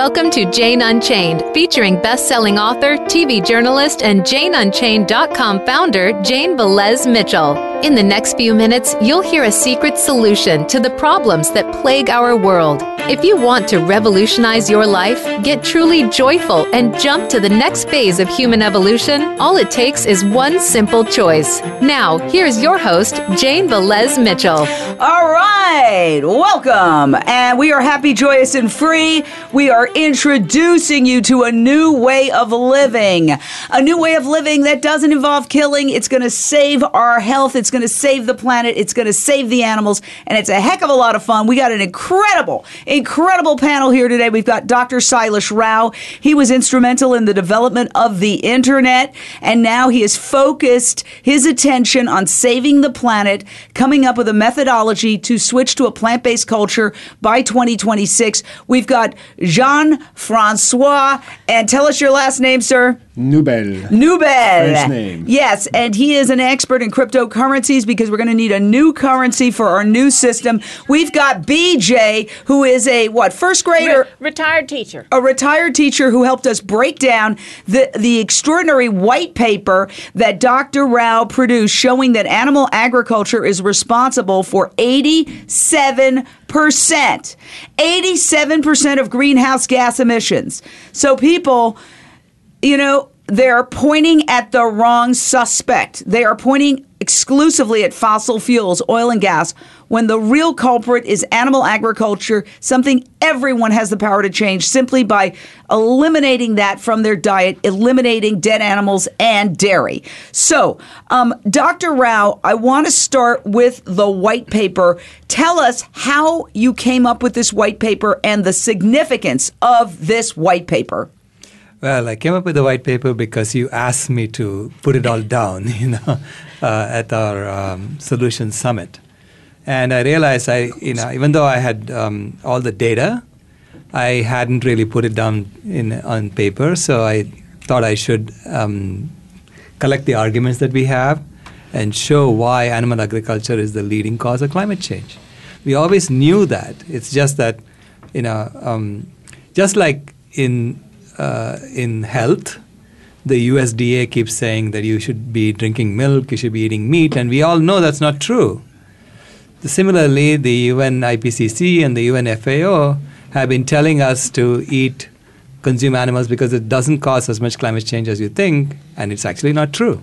Welcome to Jane Unchained, featuring best-selling author, TV journalist, and JaneUnchained.com founder Jane Velez Mitchell. In the next few minutes, you'll hear a secret solution to the problems that plague our world. If you want to revolutionize your life, get truly joyful, and jump to the next phase of human evolution, all it takes is one simple choice. Now, here's your host, Jane Velez Mitchell. All right, welcome. And we are happy, joyous, and free. We are introducing you to a new way of living. A new way of living that doesn't involve killing. It's going to save our health. It's going to save the planet. It's going to save the animals. And it's a heck of a lot of fun. We got an incredible, incredible panel here today. We've got Dr. Sailesh Rao. He was instrumental in the development of the internet. And now he has focused his attention on saving the planet, coming up with a methodology to switch to a plant based culture by 2026. We've got Jean Francois. And tell us your last name, sir. Noubel. Nubel. French name. Yes, and he is an expert in cryptocurrencies because we're going to need a new currency for our new system. We've got BJ, who is a what first grader, Re- retired teacher. a retired teacher who helped us break down the the extraordinary white paper that Dr. Rao produced, showing that animal agriculture is responsible for eighty seven percent, eighty seven percent of greenhouse gas emissions. So people you know, they're pointing at the wrong suspect. They are pointing exclusively at fossil fuels, oil and gas, when the real culprit is animal agriculture, something everyone has the power to change simply by eliminating that from their diet, eliminating dead animals and dairy. So, um, Dr. Rao, I want to start with the white paper. Tell us how you came up with this white paper and the significance of this white paper. Well, I came up with the white paper because you asked me to put it all down, you know, uh, at our um, solution summit, and I realized I, you know, even though I had um, all the data, I hadn't really put it down in on paper. So I thought I should um, collect the arguments that we have and show why animal agriculture is the leading cause of climate change. We always knew that. It's just that, you know, um, just like in uh, in health, the USDA keeps saying that you should be drinking milk, you should be eating meat, and we all know that's not true. Similarly, the UN IPCC and the UN FAO have been telling us to eat, consume animals because it doesn't cause as much climate change as you think, and it's actually not true.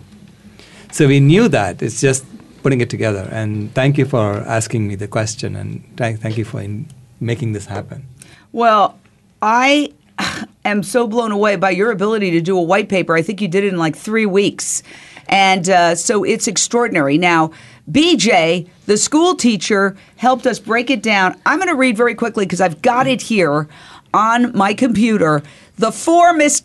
So we knew that. It's just putting it together. And thank you for asking me the question, and thank, thank you for in making this happen. Well, I am so blown away by your ability to do a white paper. I think you did it in like three weeks. And uh, so it's extraordinary. Now, BJ, the school teacher, helped us break it down. I'm going to read very quickly because I've got it here on my computer. The four mis-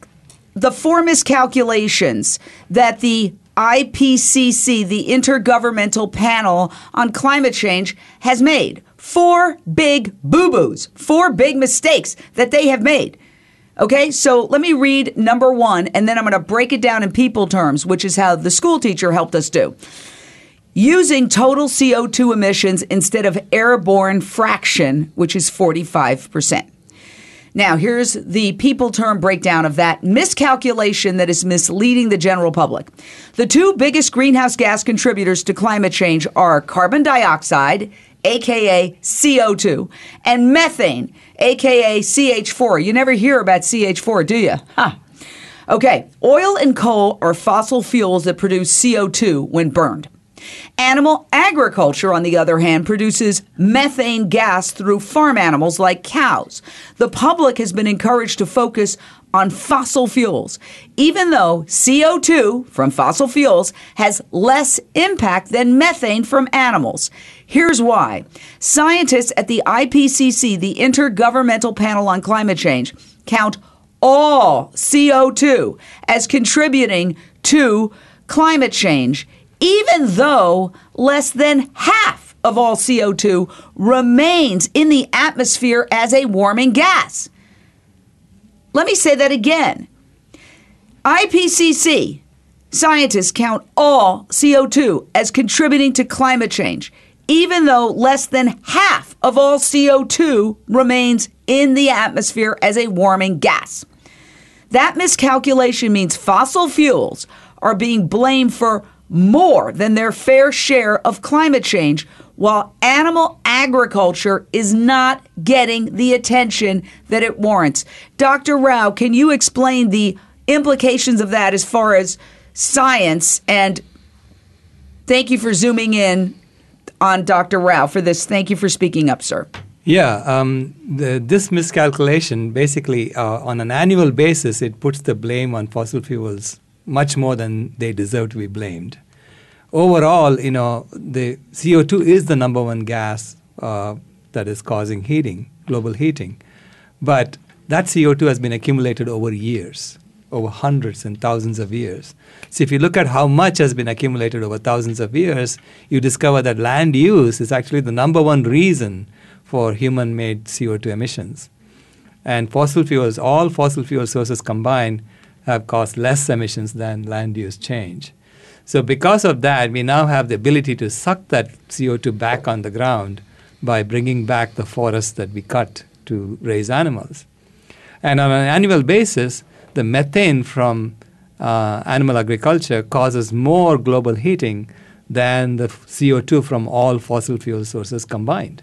the four miscalculations that the IPCC, the Intergovernmental Panel on Climate Change, has made. Four big boo boos, four big mistakes that they have made. Okay, so let me read number one, and then I'm going to break it down in people terms, which is how the school teacher helped us do. Using total CO2 emissions instead of airborne fraction, which is 45%. Now, here's the people term breakdown of that miscalculation that is misleading the general public. The two biggest greenhouse gas contributors to climate change are carbon dioxide, aka CO2, and methane, aka CH4. You never hear about CH4, do you? Huh. Okay, oil and coal are fossil fuels that produce CO2 when burned. Animal agriculture, on the other hand, produces methane gas through farm animals like cows. The public has been encouraged to focus on fossil fuels, even though CO2 from fossil fuels has less impact than methane from animals. Here's why. Scientists at the IPCC, the Intergovernmental Panel on Climate Change, count all CO2 as contributing to climate change, even though less than half of all CO2 remains in the atmosphere as a warming gas. Let me say that again. IPCC scientists count all CO2 as contributing to climate change, even though less than half of all CO2 remains in the atmosphere as a warming gas. That miscalculation means fossil fuels are being blamed for more than their fair share of climate change, while animal agriculture is not getting the attention that it warrants. Dr. Rao, can you explain the implications of that as far as science? And thank you for zooming in on Dr. Rao for this. Thank you for speaking up, sir. Yeah, um, the, this miscalculation basically, uh, on an annual basis, it puts the blame on fossil fuels much more than they deserve to be blamed. Overall, you know, the CO2 is the number one gas uh, that is causing heating, global heating. But that CO2 has been accumulated over years, over hundreds and thousands of years. So if you look at how much has been accumulated over thousands of years, you discover that land use is actually the number one reason for human made CO2 emissions. And fossil fuels, all fossil fuel sources combined, have caused less emissions than land use change. So, because of that, we now have the ability to suck that CO2 back on the ground by bringing back the forests that we cut to raise animals. And on an annual basis, the methane from uh, animal agriculture causes more global heating than the CO2 from all fossil fuel sources combined.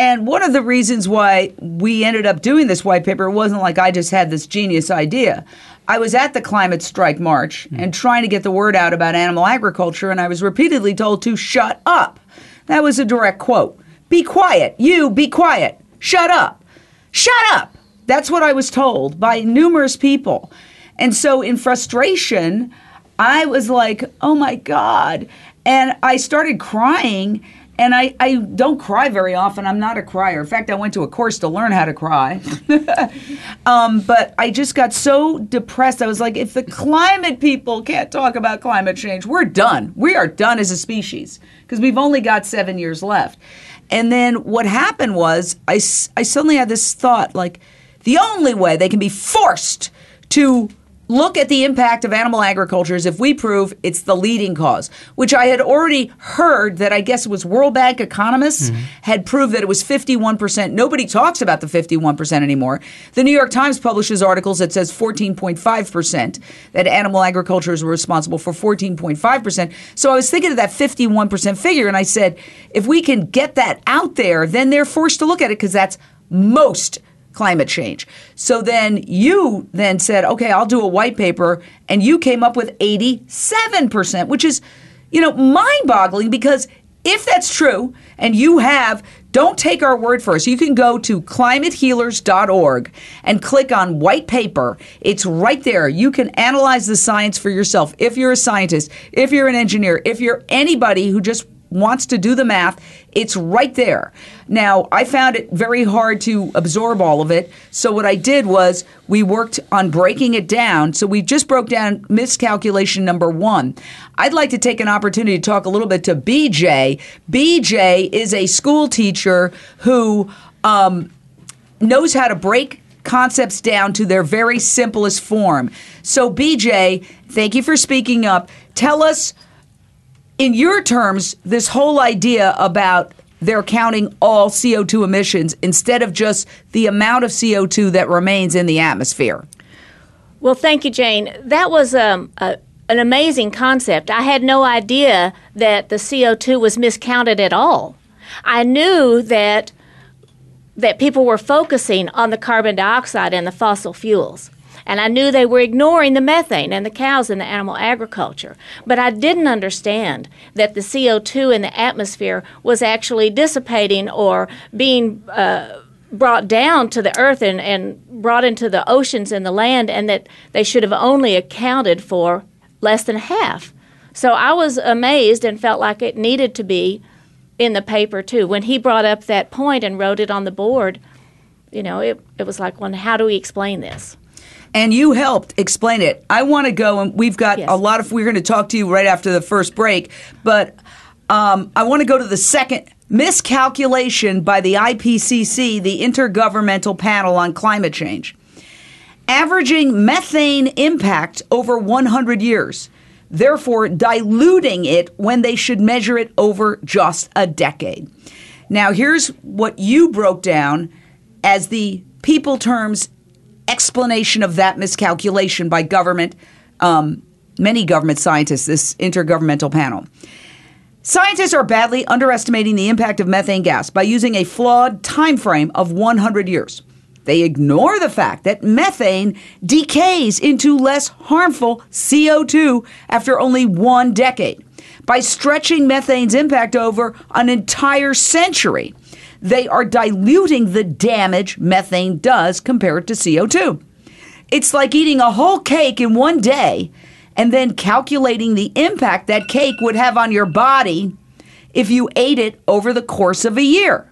And one of the reasons why we ended up doing this white paper wasn't like I just had this genius idea. I was at the climate strike march mm. and trying to get the word out about animal agriculture, and I was repeatedly told to shut up. That was a direct quote. Be quiet. You be quiet. Shut up. Shut up. That's what I was told by numerous people. And so, in frustration, I was like, oh my God. And I started crying and I, I don't cry very often. I'm not a crier. In fact, I went to a course to learn how to cry. um, but I just got so depressed. I was like, if the climate people can't talk about climate change, we're done. We are done as a species because we've only got seven years left. And then what happened was I, I suddenly had this thought like, the only way they can be forced to look at the impact of animal agriculture as if we prove it's the leading cause, which I had already heard that I guess it was World Bank economists mm-hmm. had proved that it was 51%. Nobody talks about the 51% anymore. The New York Times publishes articles that says 14.5% that animal agriculture is responsible for 14.5%. So I was thinking of that 51% figure and I said, if we can get that out there, then they're forced to look at it because that's most climate change. So then you then said, okay, I'll do a white paper, and you came up with 87%, which is, you know, mind boggling because if that's true and you have, don't take our word for it. So you can go to climatehealers.org and click on white paper. It's right there. You can analyze the science for yourself. If you're a scientist, if you're an engineer, if you're anybody who just wants to do the math, it's right there. Now, I found it very hard to absorb all of it. So, what I did was we worked on breaking it down. So, we just broke down miscalculation number one. I'd like to take an opportunity to talk a little bit to BJ. BJ is a school teacher who um, knows how to break concepts down to their very simplest form. So, BJ, thank you for speaking up. Tell us in your terms, this whole idea about they're counting all CO2 emissions instead of just the amount of CO2 that remains in the atmosphere. Well, thank you, Jane. That was um, a, an amazing concept. I had no idea that the CO2 was miscounted at all. I knew that that people were focusing on the carbon dioxide and the fossil fuels. And I knew they were ignoring the methane and the cows in the animal agriculture. But I didn't understand that the CO2 in the atmosphere was actually dissipating or being. Uh, brought down to the earth and, and brought into the oceans and the land, and that they should have only accounted for less than half. So I was amazed and felt like it needed to be in the paper too. When he brought up that point and wrote it on the board, you know, it, it was like, well, how do we explain this? And you helped explain it. I want to go, and we've got yes. a lot of. We're going to talk to you right after the first break, but um, I want to go to the second miscalculation by the IPCC, the Intergovernmental Panel on Climate Change, averaging methane impact over 100 years. Therefore, diluting it when they should measure it over just a decade. Now, here's what you broke down as the people terms explanation of that miscalculation by government, um, many government scientists, this intergovernmental panel. Scientists are badly underestimating the impact of methane gas by using a flawed time frame of 100 years. They ignore the fact that methane decays into less harmful CO2 after only one decade. By stretching methane's impact over an entire century, they are diluting the damage methane does compared to CO2. It's like eating a whole cake in one day and then calculating the impact that cake would have on your body if you ate it over the course of a year.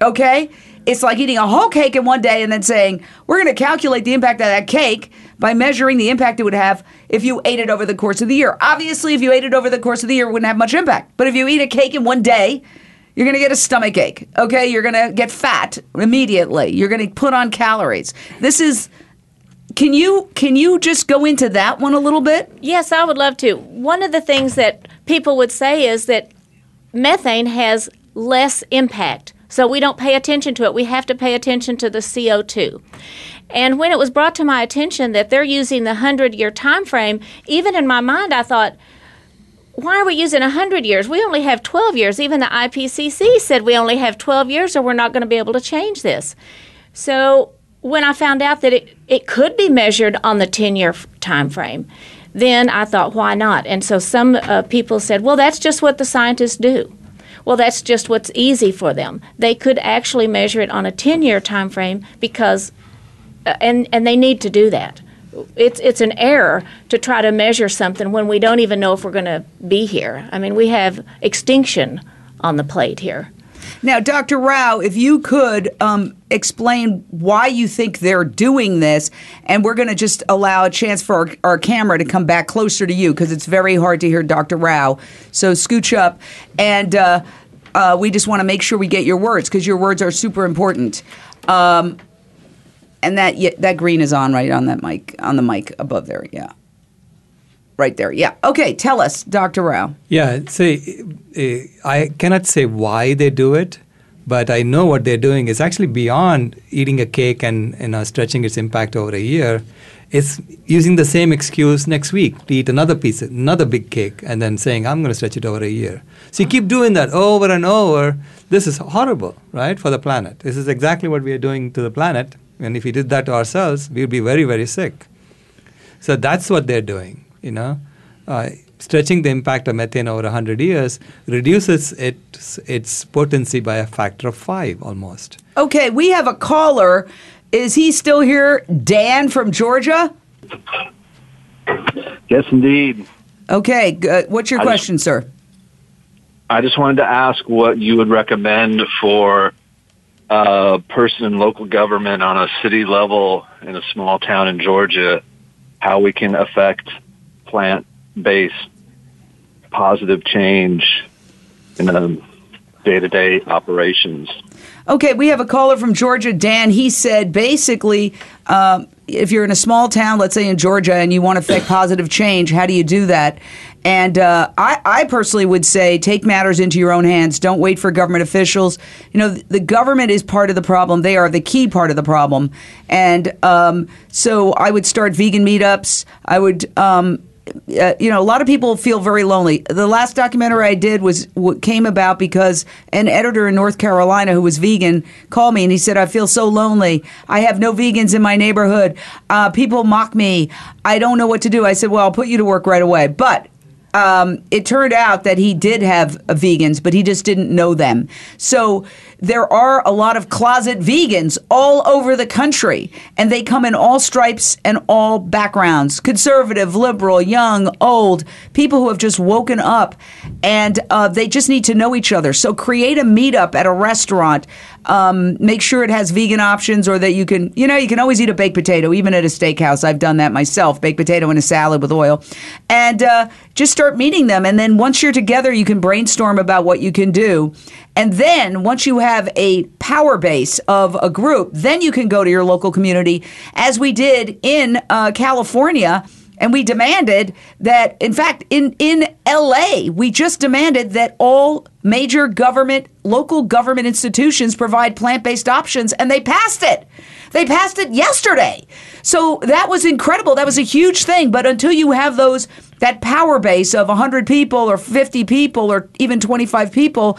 Okay? It's like eating a whole cake in one day and then saying, we're going to calculate the impact of that cake by measuring the impact it would have if you ate it over the course of the year. Obviously, if you ate it over the course of the year, it wouldn't have much impact. But if you eat a cake in one day, you're going to get a stomach ache. Okay? You're going to get fat immediately. You're going to put on calories. This is can you can you just go into that one a little bit? Yes, I would love to. One of the things that people would say is that methane has less impact. So we don't pay attention to it. We have to pay attention to the CO2. And when it was brought to my attention that they're using the 100-year time frame, even in my mind I thought why are we using 100 years? We only have 12 years. Even the IPCC said we only have 12 years or we're not going to be able to change this. So when I found out that it, it could be measured on the 10 year time frame, then I thought, why not? And so some uh, people said, well, that's just what the scientists do. Well, that's just what's easy for them. They could actually measure it on a 10 year time frame because, uh, and, and they need to do that. It's, it's an error to try to measure something when we don't even know if we're going to be here. I mean, we have extinction on the plate here. Now, Dr. Rao, if you could um, explain why you think they're doing this, and we're going to just allow a chance for our, our camera to come back closer to you because it's very hard to hear Dr. Rao. So scooch up, and uh, uh, we just want to make sure we get your words because your words are super important. Um, and that yeah, that green is on right on that mic on the mic above there. Yeah right there. Yeah. Okay. Tell us, Dr. Rao. Yeah. See, eh, I cannot say why they do it, but I know what they're doing is actually beyond eating a cake and you know, stretching its impact over a year. It's using the same excuse next week to eat another piece, another big cake, and then saying, I'm going to stretch it over a year. So you keep doing that over and over. This is horrible, right, for the planet. This is exactly what we are doing to the planet. And if we did that to ourselves, we would be very, very sick. So that's what they're doing you know, uh, stretching the impact of methane over 100 years reduces its, its potency by a factor of five almost. Okay, we have a caller. Is he still here? Dan from Georgia? Yes, indeed. Okay, uh, what's your I question, just, sir? I just wanted to ask what you would recommend for a person in local government on a city level in a small town in Georgia, how we can affect plant based positive change in the day to day operations. Okay, we have a caller from Georgia, Dan. He said basically, um, if you're in a small town, let's say in Georgia, and you want to affect positive change, how do you do that? And uh, I, I, personally would say take matters into your own hands. Don't wait for government officials. You know, the government is part of the problem. They are the key part of the problem. And um, so I would start vegan meetups. I would. Um, uh, you know, a lot of people feel very lonely. The last documentary I did was what came about because an editor in North Carolina who was vegan called me and he said, "I feel so lonely. I have no vegans in my neighborhood. Uh, people mock me. I don't know what to do." I said, "Well, I'll put you to work right away." But um, it turned out that he did have vegans, but he just didn't know them. So there are a lot of closet vegans all over the country, and they come in all stripes and all backgrounds conservative, liberal, young, old, people who have just woken up, and uh, they just need to know each other. So create a meetup at a restaurant. Um, make sure it has vegan options or that you can, you know, you can always eat a baked potato, even at a steakhouse. I've done that myself baked potato in a salad with oil. And uh, just start meeting them. And then once you're together, you can brainstorm about what you can do. And then once you have a power base of a group, then you can go to your local community, as we did in uh, California and we demanded that. In fact, in in L.A., we just demanded that all major government, local government institutions provide plant based options, and they passed it. They passed it yesterday. So that was incredible. That was a huge thing. But until you have those that power base of 100 people or 50 people or even 25 people,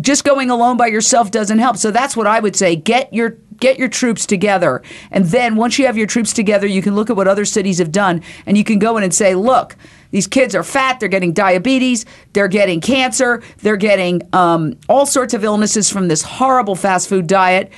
just going alone by yourself doesn't help. So that's what I would say. Get your get your troops together. And then once you have your troops together, you can look at what other cities have done and you can go in and say, look, these kids are fat, they're getting diabetes, they're getting cancer, they're getting um, all sorts of illnesses from this horrible fast food diet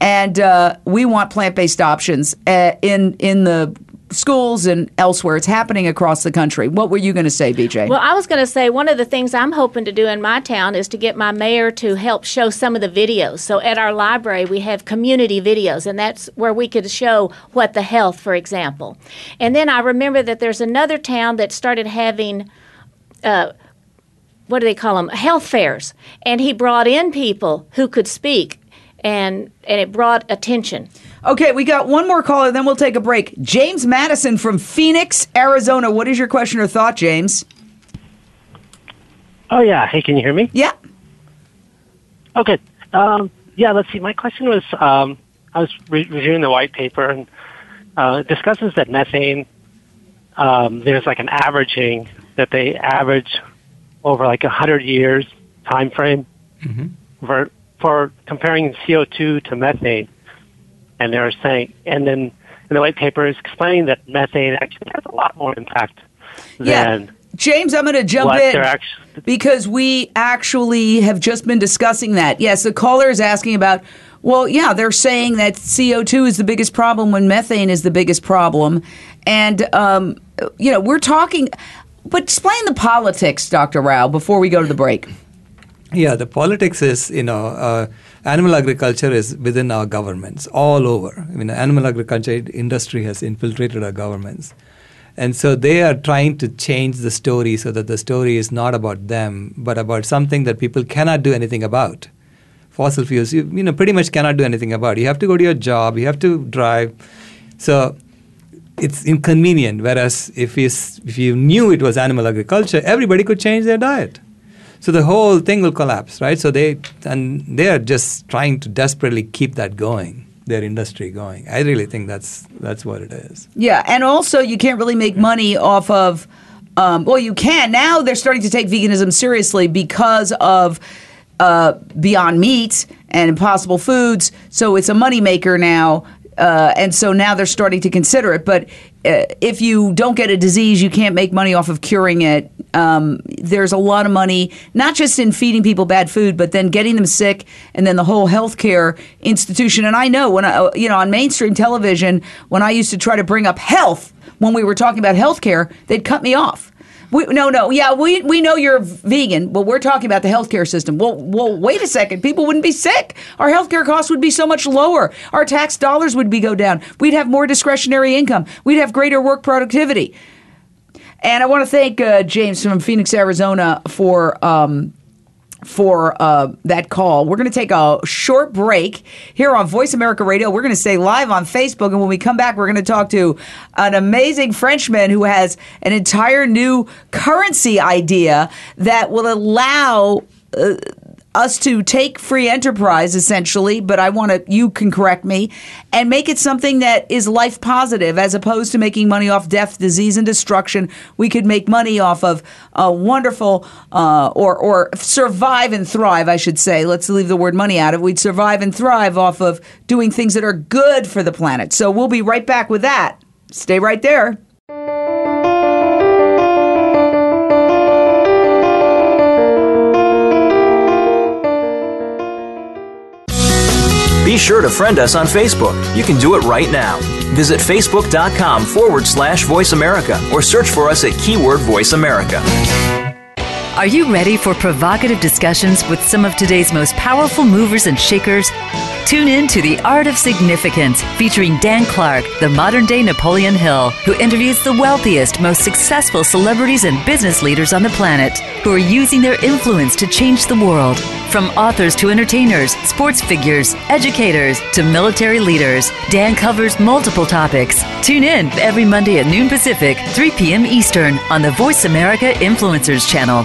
and uh, we want plant-based options uh, in in the schools and elsewhere. It's happening across the country. What were you going to say, BJ? Well, I was going to say one of the things I'm hoping to do in my town is to get my mayor to help show some of the videos. So at our library, we have community videos, and that's where we could show what the health, for example. And then I remember that there's another town that started having. Uh, what do they call them? Health fairs. And he brought in people who could speak and and it brought attention. Okay, we got one more caller, then we'll take a break. James Madison from Phoenix, Arizona. What is your question or thought, James? Oh yeah. Hey, can you hear me? Yeah. Okay. Um, yeah. Let's see. My question was, um, I was re- reviewing the white paper and uh, it discusses that methane. Um, there's like an averaging that they average over like a hundred years time frame Mm-hmm. for for comparing CO2 to methane, and they were saying, and then in the white paper is explaining that methane actually has a lot more impact Yeah. James, I'm going to jump in actually. because we actually have just been discussing that. Yes, the caller is asking about, well, yeah, they're saying that CO2 is the biggest problem when methane is the biggest problem. And, um, you know, we're talking, but explain the politics, Dr. Rao, before we go to the break. Yeah, the politics is, you know, uh, animal agriculture is within our governments all over. I mean, animal agriculture industry has infiltrated our governments. And so they are trying to change the story so that the story is not about them, but about something that people cannot do anything about. Fossil fuels, you, you know, pretty much cannot do anything about. You have to go to your job, you have to drive. So it's inconvenient. Whereas if you, if you knew it was animal agriculture, everybody could change their diet. So the whole thing will collapse, right? So they and they are just trying to desperately keep that going, their industry going. I really think that's that's what it is. Yeah, and also you can't really make money off of. Um, well, you can now. They're starting to take veganism seriously because of uh, Beyond Meat and Impossible Foods. So it's a moneymaker now, uh, and so now they're starting to consider it. But if you don't get a disease, you can't make money off of curing it. Um, there's a lot of money, not just in feeding people bad food, but then getting them sick, and then the whole healthcare institution. And I know when I, you know, on mainstream television, when I used to try to bring up health when we were talking about healthcare, they'd cut me off. We, no, no, yeah, we we know you're vegan, but we're talking about the healthcare system. Well, well, wait a second. People wouldn't be sick. Our healthcare costs would be so much lower. Our tax dollars would be go down. We'd have more discretionary income. We'd have greater work productivity. And I want to thank uh, James from Phoenix, Arizona, for um, for uh, that call. We're going to take a short break here on Voice America Radio. We're going to stay live on Facebook, and when we come back, we're going to talk to an amazing Frenchman who has an entire new currency idea that will allow. Uh, us to take free enterprise essentially, but I want to, you can correct me, and make it something that is life positive as opposed to making money off death, disease, and destruction. We could make money off of a wonderful, uh, or, or survive and thrive, I should say. Let's leave the word money out of it. We'd survive and thrive off of doing things that are good for the planet. So we'll be right back with that. Stay right there. Be sure to friend us on Facebook. You can do it right now. Visit facebook.com forward slash voice America or search for us at keyword voice America. Are you ready for provocative discussions with some of today's most powerful movers and shakers? Tune in to The Art of Significance, featuring Dan Clark, the modern day Napoleon Hill, who interviews the wealthiest, most successful celebrities and business leaders on the planet who are using their influence to change the world. From authors to entertainers, sports figures, educators to military leaders, Dan covers multiple topics. Tune in every Monday at noon Pacific, 3 p.m. Eastern on the Voice America Influencers channel.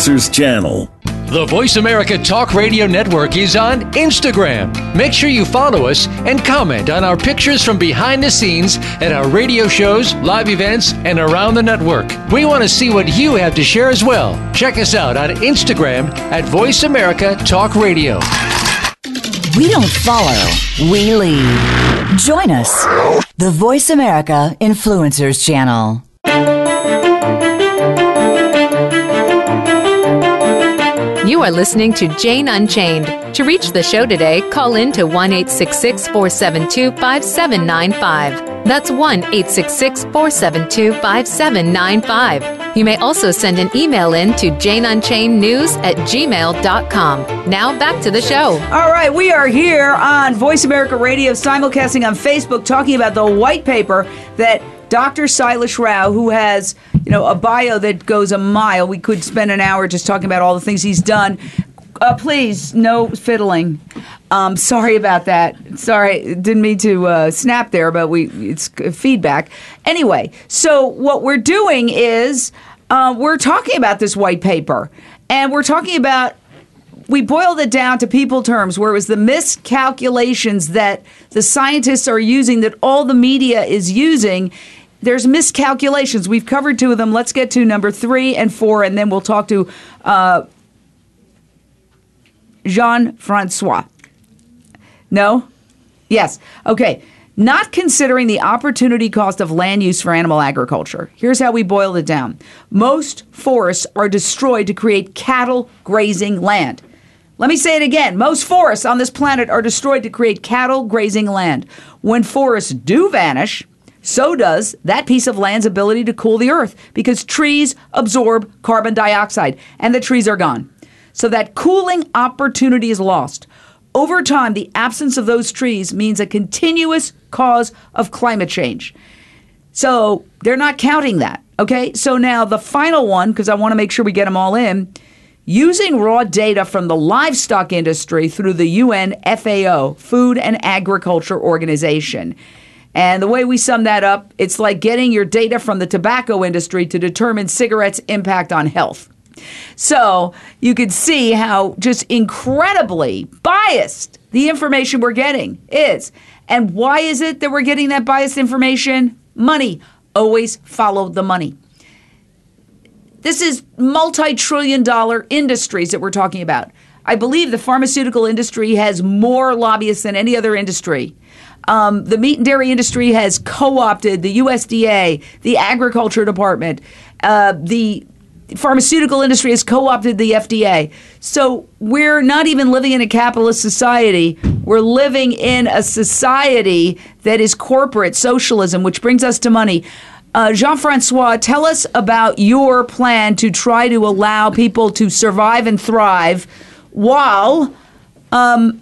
Influencers channel. The Voice America Talk Radio Network is on Instagram. Make sure you follow us and comment on our pictures from behind the scenes at our radio shows, live events, and around the network. We want to see what you have to share as well. Check us out on Instagram at Voice America Talk Radio. We don't follow, we lead. Join us, the Voice America Influencers Channel. You are listening to Jane Unchained. To reach the show today, call in to 1 472 5795. That's 1 472 5795. You may also send an email in to janeunchainednews at gmail.com. Now back to the show. All right, we are here on Voice America Radio, simulcasting on Facebook, talking about the white paper that Dr. Sailesh Rao, who has you know a bio that goes a mile. We could spend an hour just talking about all the things he's done. Uh, please, no fiddling. Um, sorry about that. Sorry, didn't mean to uh, snap there, but we it's feedback. Anyway, so what we're doing is uh, we're talking about this white paper, and we're talking about we boiled it down to people terms where it was the miscalculations that the scientists are using that all the media is using there's miscalculations. We've covered two of them. Let's get to number three and four, and then we'll talk to uh, Jean Francois. No? Yes. Okay. Not considering the opportunity cost of land use for animal agriculture. Here's how we boiled it down most forests are destroyed to create cattle grazing land. Let me say it again. Most forests on this planet are destroyed to create cattle grazing land. When forests do vanish, so does that piece of land's ability to cool the earth because trees absorb carbon dioxide and the trees are gone. So that cooling opportunity is lost. Over time, the absence of those trees means a continuous cause of climate change. So they're not counting that. Okay. So now the final one, because I want to make sure we get them all in, using raw data from the livestock industry through the UN FAO, Food and Agriculture Organization. And the way we sum that up, it's like getting your data from the tobacco industry to determine cigarettes' impact on health. So you can see how just incredibly biased the information we're getting is. And why is it that we're getting that biased information? Money. Always follow the money. This is multi trillion dollar industries that we're talking about. I believe the pharmaceutical industry has more lobbyists than any other industry. Um, the meat and dairy industry has co opted the USDA, the Agriculture Department, uh, the pharmaceutical industry has co opted the FDA. So we're not even living in a capitalist society. We're living in a society that is corporate socialism, which brings us to money. Uh, Jean Francois, tell us about your plan to try to allow people to survive and thrive while um,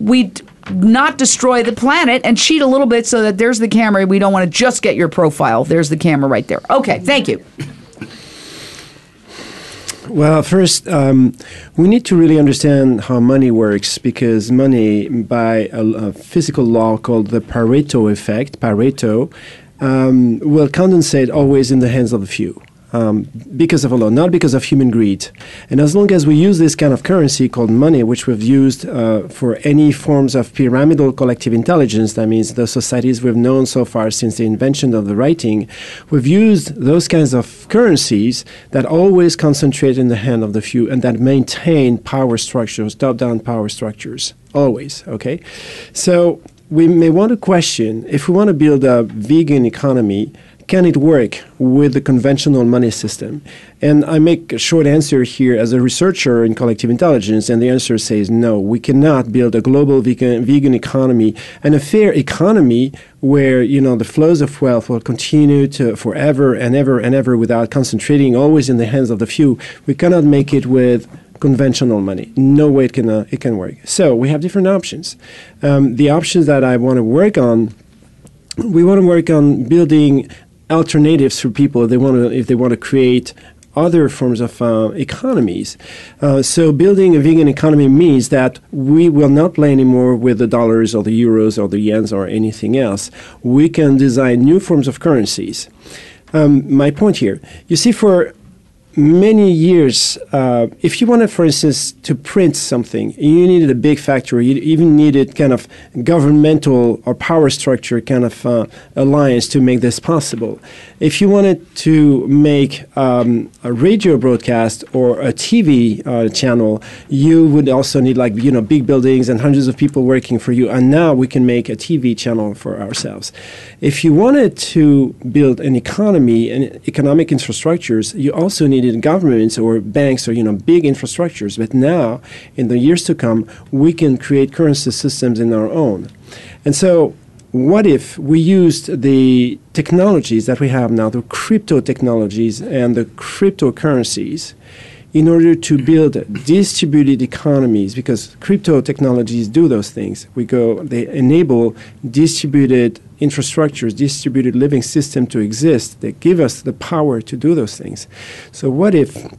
we not destroy the planet and cheat a little bit so that there's the camera. We don't want to just get your profile. There's the camera right there. Okay, thank you. Well, first, um, we need to really understand how money works because money, by a, a physical law called the Pareto effect, Pareto, um, will condensate always in the hands of the few um, because of a law, not because of human greed. And as long as we use this kind of currency called money, which we've used uh, for any forms of pyramidal collective intelligence, that means the societies we've known so far since the invention of the writing, we've used those kinds of currencies that always concentrate in the hand of the few and that maintain power structures, top down power structures, always. Okay? So we may want to question if we want to build a vegan economy can it work with the conventional money system? And I make a short answer here as a researcher in collective intelligence, and the answer says no. We cannot build a global vegan, vegan economy and a fair economy where you know the flows of wealth will continue to forever and ever and ever without concentrating always in the hands of the few. We cannot make it with conventional money. No way it can uh, it can work. So we have different options. Um, the options that I want to work on, we want to work on building alternatives for people if they want to if they want to create other forms of uh, economies. Uh, so, building a vegan economy means that we will not play anymore with the dollars or the euros or the yens or anything else. We can design new forms of currencies. Um, my point here, you see, for many years, uh, if you wanted, for instance, to print something, you needed a big factory. You even needed kind of governmental or power structure kind of uh, alliance to make this possible. If you wanted to make um, a radio broadcast or a TV uh, channel, you would also need like you know big buildings and hundreds of people working for you. And now we can make a TV channel for ourselves. If you wanted to build an economy and economic infrastructures, you also need needed governments or banks or you know big infrastructures. But now, in the years to come, we can create currency systems in our own. And so, what if we used the technologies that we have now, the crypto technologies and the cryptocurrencies, in order to build distributed economies because crypto technologies do those things we go they enable distributed infrastructures distributed living system to exist that give us the power to do those things so what if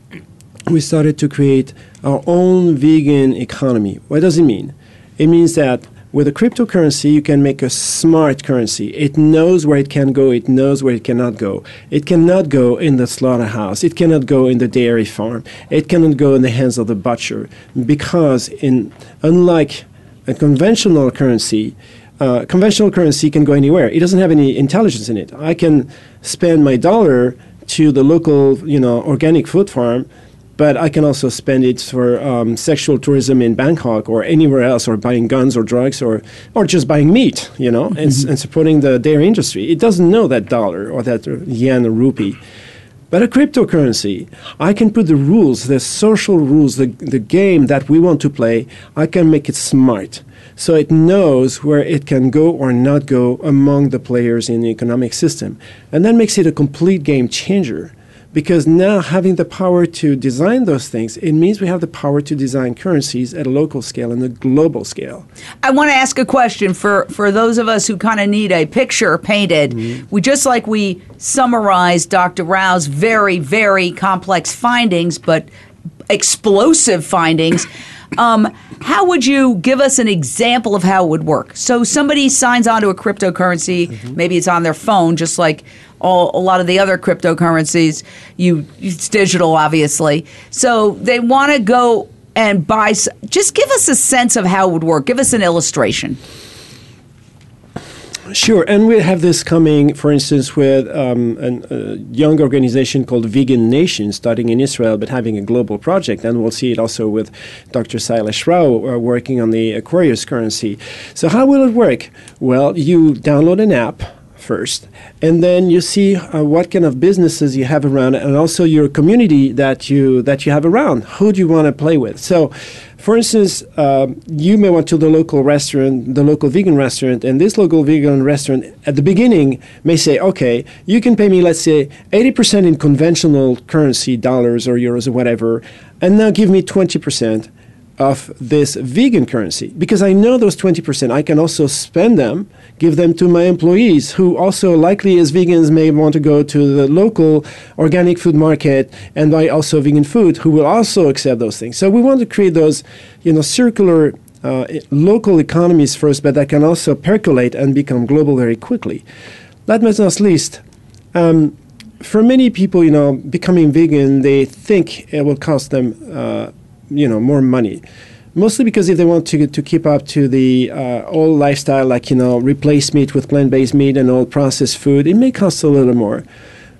we started to create our own vegan economy what does it mean it means that with a cryptocurrency, you can make a smart currency. It knows where it can go, it knows where it cannot go. It cannot go in the slaughterhouse, it cannot go in the dairy farm, it cannot go in the hands of the butcher. Because, in, unlike a conventional currency, uh, conventional currency can go anywhere. It doesn't have any intelligence in it. I can spend my dollar to the local, you know, organic food farm but I can also spend it for um, sexual tourism in Bangkok or anywhere else, or buying guns or drugs, or or just buying meat, you know, and, and supporting the dairy industry. It doesn't know that dollar or that yen or rupee. But a cryptocurrency, I can put the rules, the social rules, the, the game that we want to play, I can make it smart. So it knows where it can go or not go among the players in the economic system. And that makes it a complete game changer because now having the power to design those things, it means we have the power to design currencies at a local scale and a global scale. I want to ask a question for, for those of us who kind of need a picture painted. Mm-hmm. We just like we summarized Dr. Rao's very, very complex findings, but explosive findings. Um, how would you give us an example of how it would work? So somebody signs onto a cryptocurrency, mm-hmm. maybe it's on their phone, just like all, a lot of the other cryptocurrencies. You it's digital, obviously. So they want to go and buy. Just give us a sense of how it would work. Give us an illustration. Sure, and we have this coming, for instance, with um, a young organization called Vegan Nation, starting in Israel but having a global project, and we'll see it also with Dr. Sailesh Rao uh, working on the Aquarius currency. So, how will it work? Well, you download an app first, and then you see uh, what kind of businesses you have around, and also your community that you that you have around. Who do you want to play with? So, for instance, uh, you may want to the local restaurant, the local vegan restaurant, and this local vegan restaurant at the beginning may say, okay, you can pay me, let's say, 80% in conventional currency, dollars or euros or whatever, and now give me 20% of this vegan currency because I know those 20%. I can also spend them, give them to my employees who also likely as vegans may want to go to the local organic food market and buy also vegan food who will also accept those things. So we want to create those, you know, circular uh, local economies first, but that can also percolate and become global very quickly. Last but not least, um, for many people, you know, becoming vegan, they think it will cost them uh, you know more money mostly because if they want to to keep up to the uh, old lifestyle, like you know, replace meat with plant-based meat and all processed food, it may cost a little more.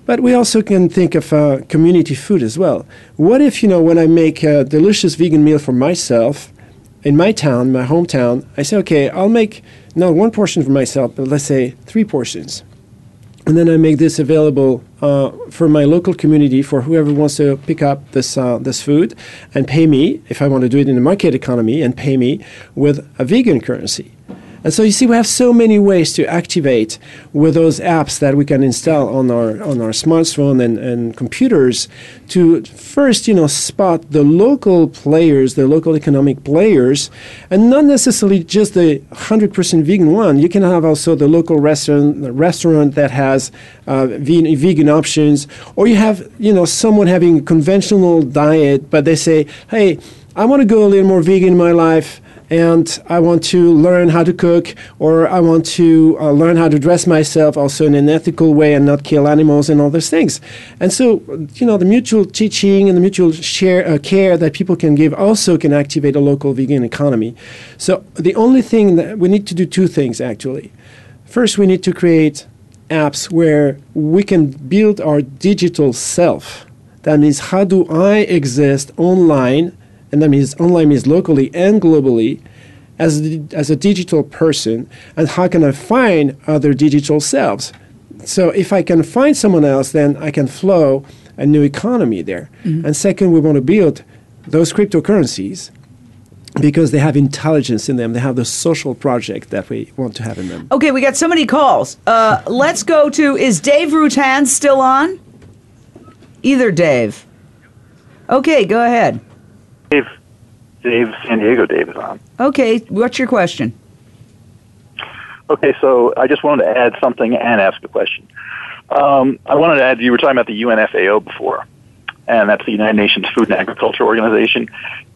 But we also can think of uh, community food as well. What if you know when I make a delicious vegan meal for myself in my town, my hometown, I say, okay, I'll make not one portion for myself, but let's say three portions. And then I make this available uh, for my local community for whoever wants to pick up this uh, this food and pay me if I want to do it in the market economy and pay me with a vegan currency. And so you see, we have so many ways to activate with those apps that we can install on our on our smartphone and, and computers to first, you know, spot the local players, the local economic players, and not necessarily just the 100% vegan one. You can have also the local restaurant the restaurant that has uh, vegan, vegan options, or you have, you know, someone having a conventional diet, but they say, hey, I want to go a little more vegan in my life and I want to learn how to cook, or I want to uh, learn how to dress myself also in an ethical way and not kill animals and all those things. And so, you know, the mutual teaching and the mutual share uh, care that people can give also can activate a local vegan economy. So the only thing that we need to do two things actually. First, we need to create apps where we can build our digital self. That means, how do I exist online? And that means online means locally and globally, as a, as a digital person, and how can I find other digital selves? So if I can find someone else, then I can flow a new economy there. Mm-hmm. And second, we want to build those cryptocurrencies because they have intelligence in them. They have the social project that we want to have in them. Okay, we got so many calls. Uh, let's go to is Dave Rutan still on? Either Dave. Okay, go ahead. Dave, Dave, San Diego Dave is on. Okay, what's your question? Okay, so I just wanted to add something and ask a question. Um, I wanted to add, you were talking about the UNFAO before, and that's the United Nations Food and Agriculture Organization,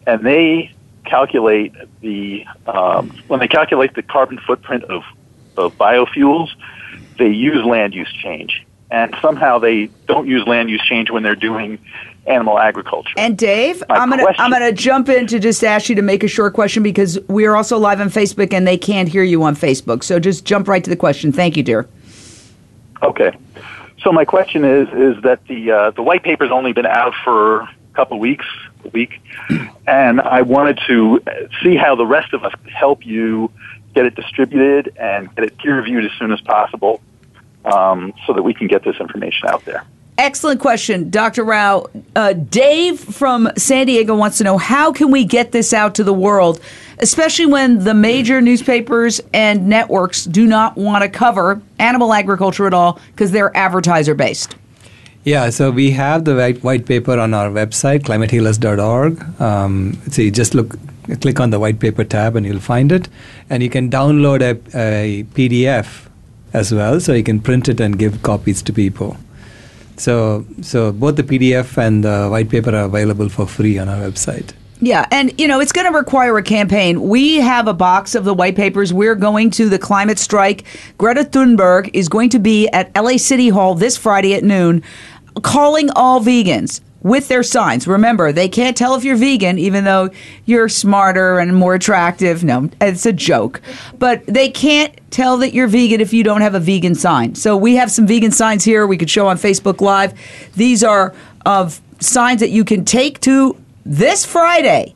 and they calculate the um, when they calculate the carbon footprint of, of biofuels, they use land use change, and somehow they don't use land use change when they're doing animal agriculture. And Dave, My I'm gonna. I'm gonna jump in to just ask you to make a short question because we are also live on Facebook and they can't hear you on Facebook. So just jump right to the question. Thank you, dear. Okay. So my question is is that the uh, the white paper's only been out for a couple weeks, a week, and I wanted to see how the rest of us could help you get it distributed and get it peer reviewed as soon as possible, um, so that we can get this information out there. Excellent question, Dr. Rao. Uh, Dave from San Diego wants to know how can we get this out to the world, especially when the major newspapers and networks do not want to cover animal agriculture at all because they're advertiser based. Yeah, so we have the white, white paper on our website, climatehealers.org. Um, so you just look, click on the white paper tab and you'll find it. And you can download a, a PDF as well, so you can print it and give copies to people. So, so both the PDF and the white paper are available for free on our website. Yeah, and you know, it's going to require a campaign. We have a box of the white papers. We're going to the climate strike. Greta Thunberg is going to be at LA City Hall this Friday at noon calling all vegans with their signs. Remember, they can't tell if you're vegan, even though you're smarter and more attractive. No, it's a joke. But they can't tell that you're vegan if you don't have a vegan sign. So we have some vegan signs here we could show on Facebook Live. These are of signs that you can take to this Friday.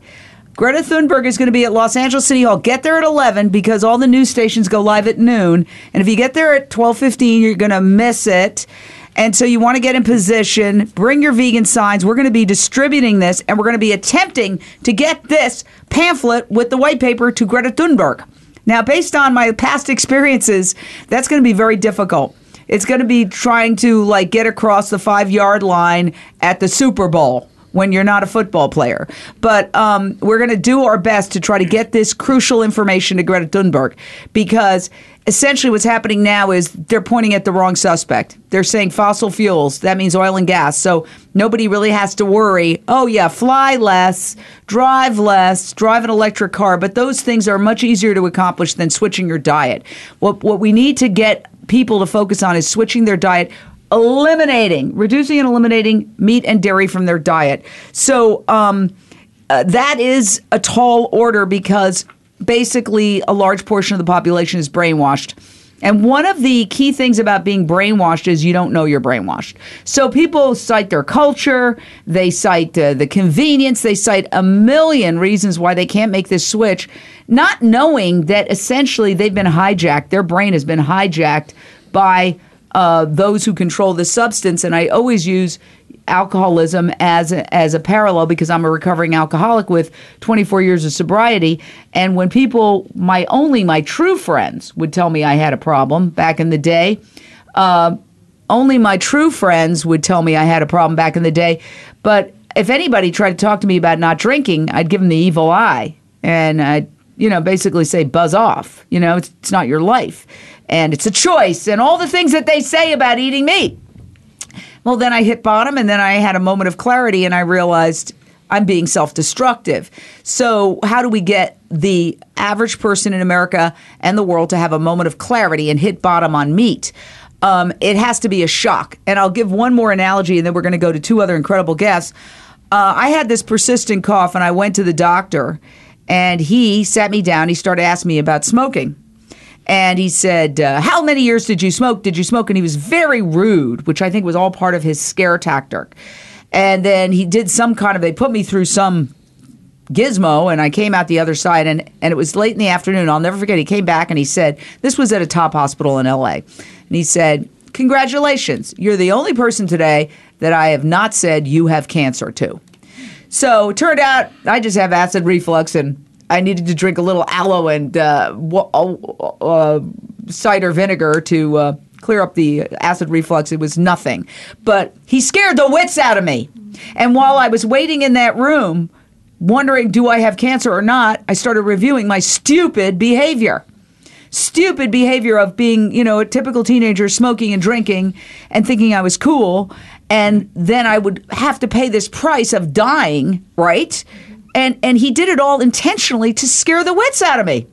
Greta Thunberg is going to be at Los Angeles City Hall. Get there at 11 because all the news stations go live at noon. And if you get there at 12:15, you're going to miss it. And so you want to get in position, bring your vegan signs. We're going to be distributing this and we're going to be attempting to get this pamphlet with the white paper to Greta Thunberg. Now, based on my past experiences, that's going to be very difficult. It's going to be trying to like get across the 5-yard line at the Super Bowl when you're not a football player. But um, we're going to do our best to try to get this crucial information to Greta Thunberg because essentially what's happening now is they're pointing at the wrong suspect. They're saying fossil fuels, that means oil and gas. So nobody really has to worry, oh, yeah, fly less, drive less, drive an electric car. But those things are much easier to accomplish than switching your diet. What, what we need to get people to focus on is switching their diet eliminating, reducing and eliminating meat and dairy from their diet. So um, uh, that is a tall order because basically a large portion of the population is brainwashed. And one of the key things about being brainwashed is you don't know you're brainwashed. So people cite their culture, they cite uh, the convenience, they cite a million reasons why they can't make this switch, not knowing that essentially they've been hijacked. Their brain has been hijacked by uh, those who control the substance. And I always use alcoholism as a, as a parallel because I'm a recovering alcoholic with 24 years of sobriety. And when people, my only my true friends, would tell me I had a problem back in the day, uh, only my true friends would tell me I had a problem back in the day. But if anybody tried to talk to me about not drinking, I'd give them the evil eye and I'd, you know, basically say, buzz off. You know, it's, it's not your life and it's a choice and all the things that they say about eating meat. Well, then I hit bottom and then I had a moment of clarity and I realized I'm being self destructive. So, how do we get the average person in America and the world to have a moment of clarity and hit bottom on meat? Um, it has to be a shock. And I'll give one more analogy and then we're going to go to two other incredible guests. Uh, I had this persistent cough and I went to the doctor and he sat me down. He started asking me about smoking and he said, uh, How many years did you smoke? Did you smoke? And he was very rude, which I think was all part of his scare tactic. And then he did some kind of, they put me through some gizmo and I came out the other side and, and it was late in the afternoon. I'll never forget. He came back and he said, This was at a top hospital in LA. And he said, Congratulations. You're the only person today that I have not said you have cancer to. So it turned out I just have acid reflux and I needed to drink a little aloe and uh, uh, cider vinegar to uh, clear up the acid reflux. It was nothing. But he scared the wits out of me. And while I was waiting in that room, wondering, do I have cancer or not, I started reviewing my stupid behavior. Stupid behavior of being, you know, a typical teenager smoking and drinking and thinking I was cool. And then I would have to pay this price of dying, right? And and he did it all intentionally to scare the wits out of me.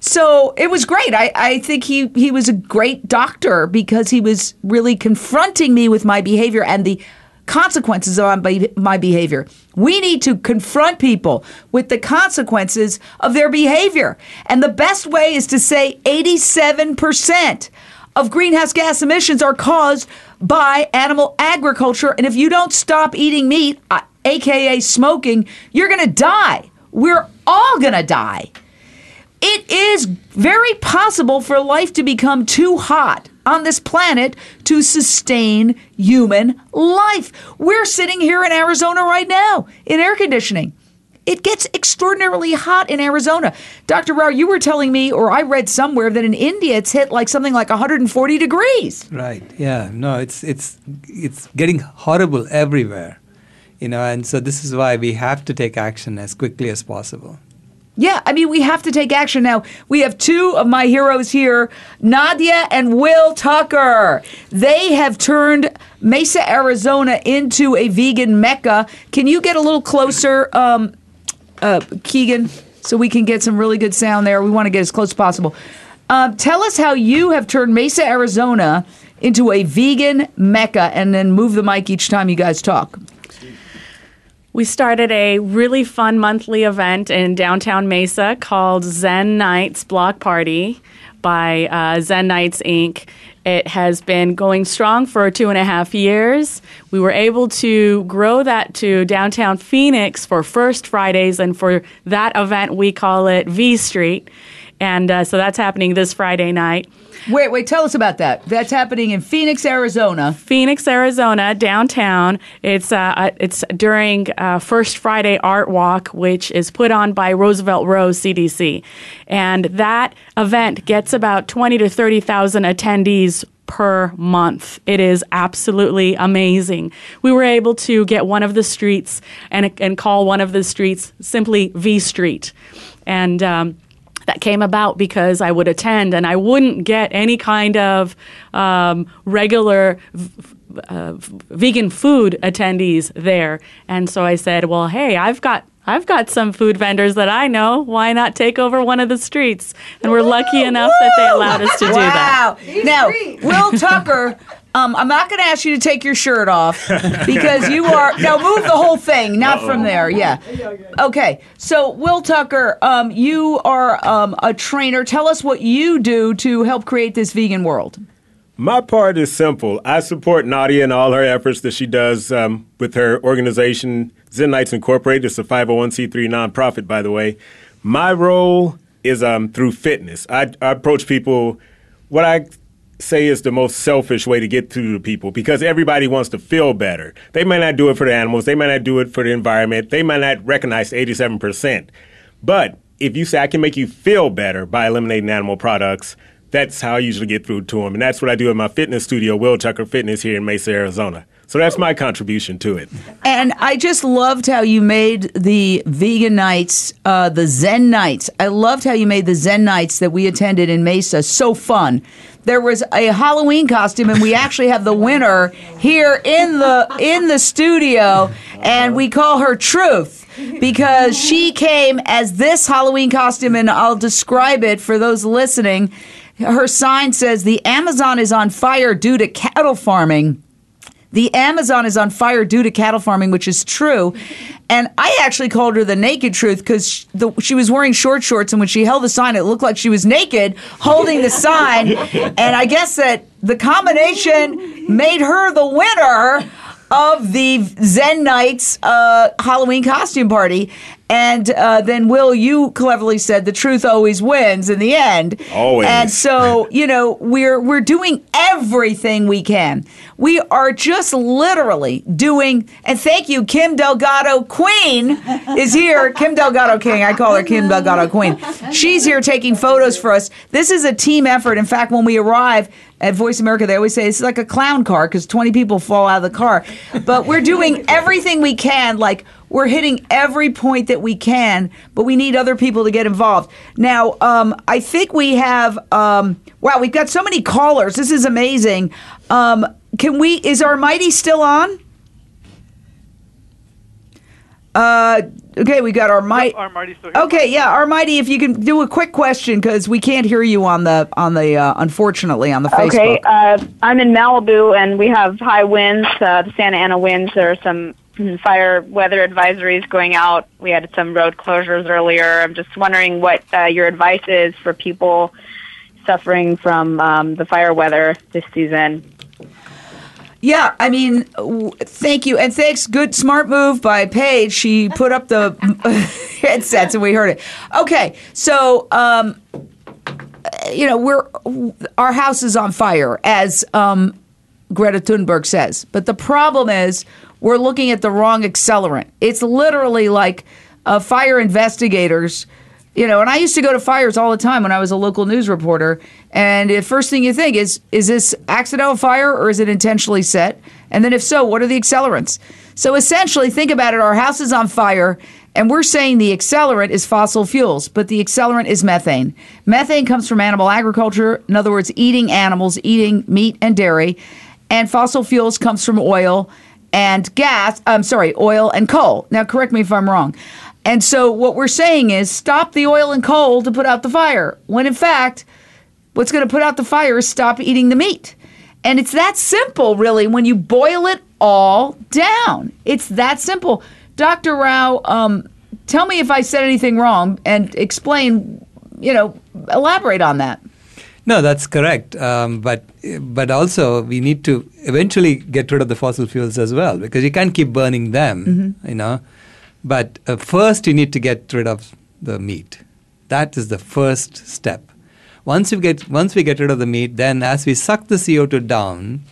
So it was great. I, I think he, he was a great doctor because he was really confronting me with my behavior and the consequences of my, behavior. We need to confront people with the consequences of their behavior. And the best way is to say 87% of greenhouse gas emissions are caused by animal agriculture. And if you don't stop eating meat, I, aka smoking, you're going to die. We're all going to die. It is very possible for life to become too hot on this planet to sustain human life. We're sitting here in Arizona right now in air conditioning. It gets extraordinarily hot in Arizona. Dr. Rao, you were telling me, or I read somewhere, that in India it's hit like something like 140 degrees. Right. Yeah. No, it's it's it's getting horrible everywhere you know and so this is why we have to take action as quickly as possible yeah, I mean, we have to take action now. We have two of my heroes here, Nadia and Will Tucker. They have turned Mesa, Arizona into a vegan mecca. Can you get a little closer, um, uh, Keegan, so we can get some really good sound there? We want to get as close as possible. Uh, tell us how you have turned Mesa, Arizona into a vegan mecca, and then move the mic each time you guys talk we started a really fun monthly event in downtown Mesa called Zen Nights Block Party by uh, Zen Nights Inc. It has been going strong for two and a half years. We were able to grow that to downtown Phoenix for First Fridays, and for that event, we call it V Street. And uh, so that's happening this Friday night. Wait, wait, tell us about that. That's happening in Phoenix, Arizona. Phoenix, Arizona, downtown. It's uh, uh, it's during uh, First Friday Art Walk, which is put on by Roosevelt Row CDC, and that event gets about twenty to thirty thousand attendees per month. It is absolutely amazing. We were able to get one of the streets and and call one of the streets simply V Street, and. Um, that came about because I would attend and I wouldn't get any kind of um, regular uh, vegan food attendees there. And so I said, well, hey, I've got I've got some food vendors that I know. Why not take over one of the streets? And we're lucky enough that they allowed us to do wow. that. Now, Will Tucker um, I'm not going to ask you to take your shirt off because you are now move the whole thing, not Uh-oh. from there. Yeah. Okay. So, Will Tucker, um, you are um, a trainer. Tell us what you do to help create this vegan world. My part is simple. I support Nadia and all her efforts that she does um, with her organization, Zen Nights Incorporated. It's a 501c3 nonprofit, by the way. My role is um, through fitness. I, I approach people. What I say is the most selfish way to get through to people because everybody wants to feel better. They may not do it for the animals, they might not do it for the environment, they might not recognize 87%. But if you say I can make you feel better by eliminating animal products, that's how I usually get through to them. And that's what I do in my fitness studio, Will Tucker Fitness here in Mesa, Arizona. So that's my contribution to it. And I just loved how you made the vegan nights, uh, the Zen nights. I loved how you made the Zen nights that we attended in Mesa so fun. There was a Halloween costume, and we actually have the winner here in the in the studio, and we call her Truth because she came as this Halloween costume, and I'll describe it for those listening. Her sign says, "The Amazon is on fire due to cattle farming." The Amazon is on fire due to cattle farming, which is true. And I actually called her the naked truth because she, she, was wearing short shorts, and when she held the sign, it looked like she was naked holding the sign. And I guess that the combination made her the winner of the Zen Nights uh, Halloween costume party. And uh, then, Will, you cleverly said the truth always wins in the end. Always. And so, you know, we're we're doing everything we can. We are just literally doing. And thank you, Kim Delgado Queen is here. Kim Delgado King. I call her Kim Delgado Queen. She's here taking photos for us. This is a team effort. In fact, when we arrive, at Voice America, they always say it's like a clown car because 20 people fall out of the car. But we're doing everything we can. Like, we're hitting every point that we can, but we need other people to get involved. Now, um, I think we have, um, wow, we've got so many callers. This is amazing. Um, can we, is our Mighty still on? Uh, okay, we got our mighty. Yep, Armighty still here. Okay, yeah, our mighty. if you can do a quick question because we can't hear you on the on the uh, unfortunately on the Facebook. Okay, uh, I'm in Malibu and we have high winds, uh, the Santa Ana winds. There are some fire weather advisories going out. We had some road closures earlier. I'm just wondering what uh, your advice is for people suffering from um, the fire weather this season. Yeah, I mean, w- thank you, and thanks. Good, smart move by Paige. She put up the headsets, and we heard it. Okay, so um, you know, we're our house is on fire, as um, Greta Thunberg says. But the problem is, we're looking at the wrong accelerant. It's literally like uh, fire investigators. You know, and I used to go to fires all the time when I was a local news reporter. And the first thing you think is, is this accidental fire or is it intentionally set? And then if so, what are the accelerants? So essentially, think about it. Our house is on fire, and we're saying the accelerant is fossil fuels, but the accelerant is methane. Methane comes from animal agriculture, in other words, eating animals, eating meat and dairy. And fossil fuels comes from oil and gas. I'm sorry, oil and coal. Now, correct me if I'm wrong. And so, what we're saying is stop the oil and coal to put out the fire, when in fact, what's going to put out the fire is stop eating the meat. And it's that simple, really, when you boil it all down. It's that simple. Dr. Rao, um, tell me if I said anything wrong and explain, you know, elaborate on that. No, that's correct. Um, but but also we need to eventually get rid of the fossil fuels as well because you can't keep burning them. Mm-hmm. You know, but uh, first you need to get rid of the meat. That is the first step. Once you get once we get rid of the meat, then as we suck the CO two down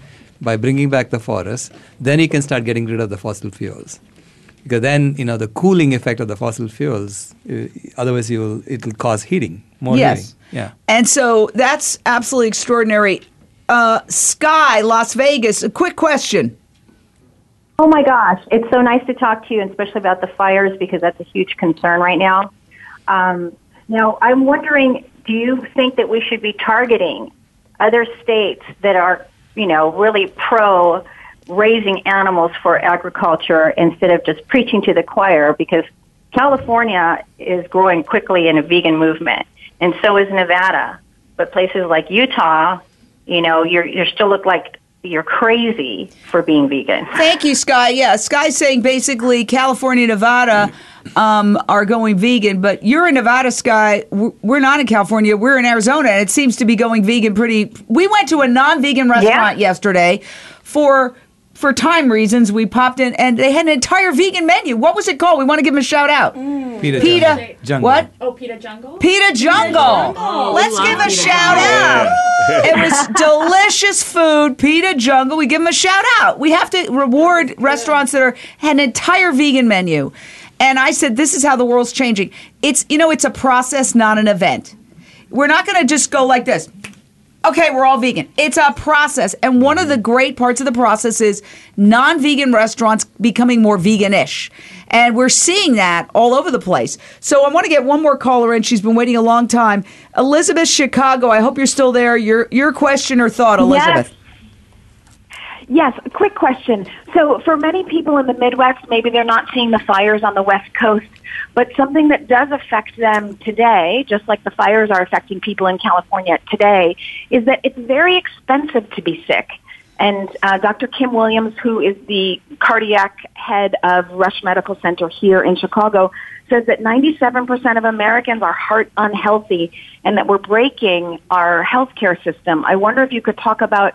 by bringing back the forest, then you can start getting rid of the fossil fuels. Because then you know the cooling effect of the fossil fuels. Uh, otherwise, you will it will cause heating more Yes. heating. Yeah. And so that's absolutely extraordinary. Uh, Sky, Las Vegas, a quick question. Oh my gosh, it's so nice to talk to you, and especially about the fires because that's a huge concern right now. Um, now, I'm wondering, do you think that we should be targeting other states that are, you know, really pro raising animals for agriculture instead of just preaching to the choir? Because California is growing quickly in a vegan movement, and so is Nevada. But places like Utah, you know, you're you still look like you're crazy for being vegan. Thank you, Sky. Yeah, Sky's saying basically California, Nevada um, are going vegan, but you're in Nevada, Sky. We're not in California. We're in Arizona, and it seems to be going vegan pretty. We went to a non-vegan restaurant yesterday for for time reasons. We popped in, and they had an entire vegan menu. What was it called? We want to give them a shout out. Mm. Pita Pita. Jungle. What? Oh, Pita Jungle? Pita Jungle. Jungle. Let's oh, give a Pita shout Jungle. out. it was delicious food. Pita Jungle. We give them a shout out. We have to reward restaurants that are an entire vegan menu. And I said, this is how the world's changing. It's you know, it's a process, not an event. We're not going to just go like this. Okay, we're all vegan. It's a process. And one of the great parts of the process is non vegan restaurants becoming more veganish. And we're seeing that all over the place. So I want to get one more caller in. She's been waiting a long time. Elizabeth Chicago, I hope you're still there. Your your question or thought, Elizabeth. Yes, a quick question. So, for many people in the Midwest, maybe they're not seeing the fires on the West Coast, but something that does affect them today, just like the fires are affecting people in California today, is that it's very expensive to be sick. And uh, Dr. Kim Williams, who is the cardiac head of Rush Medical Center here in Chicago, says that 97% of Americans are heart unhealthy and that we're breaking our healthcare system. I wonder if you could talk about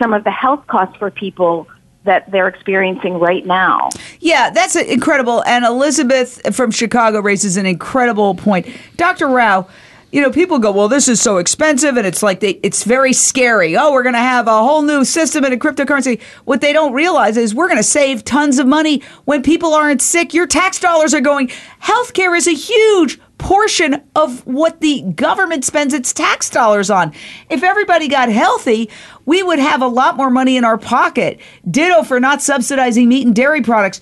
some of the health costs for people that they're experiencing right now. Yeah, that's incredible. And Elizabeth from Chicago raises an incredible point. Dr. Rao, you know, people go, well, this is so expensive, and it's like they, it's very scary. Oh, we're going to have a whole new system and a cryptocurrency. What they don't realize is we're going to save tons of money when people aren't sick. Your tax dollars are going. Healthcare is a huge portion of what the government spends its tax dollars on. If everybody got healthy, we would have a lot more money in our pocket. Ditto for not subsidizing meat and dairy products.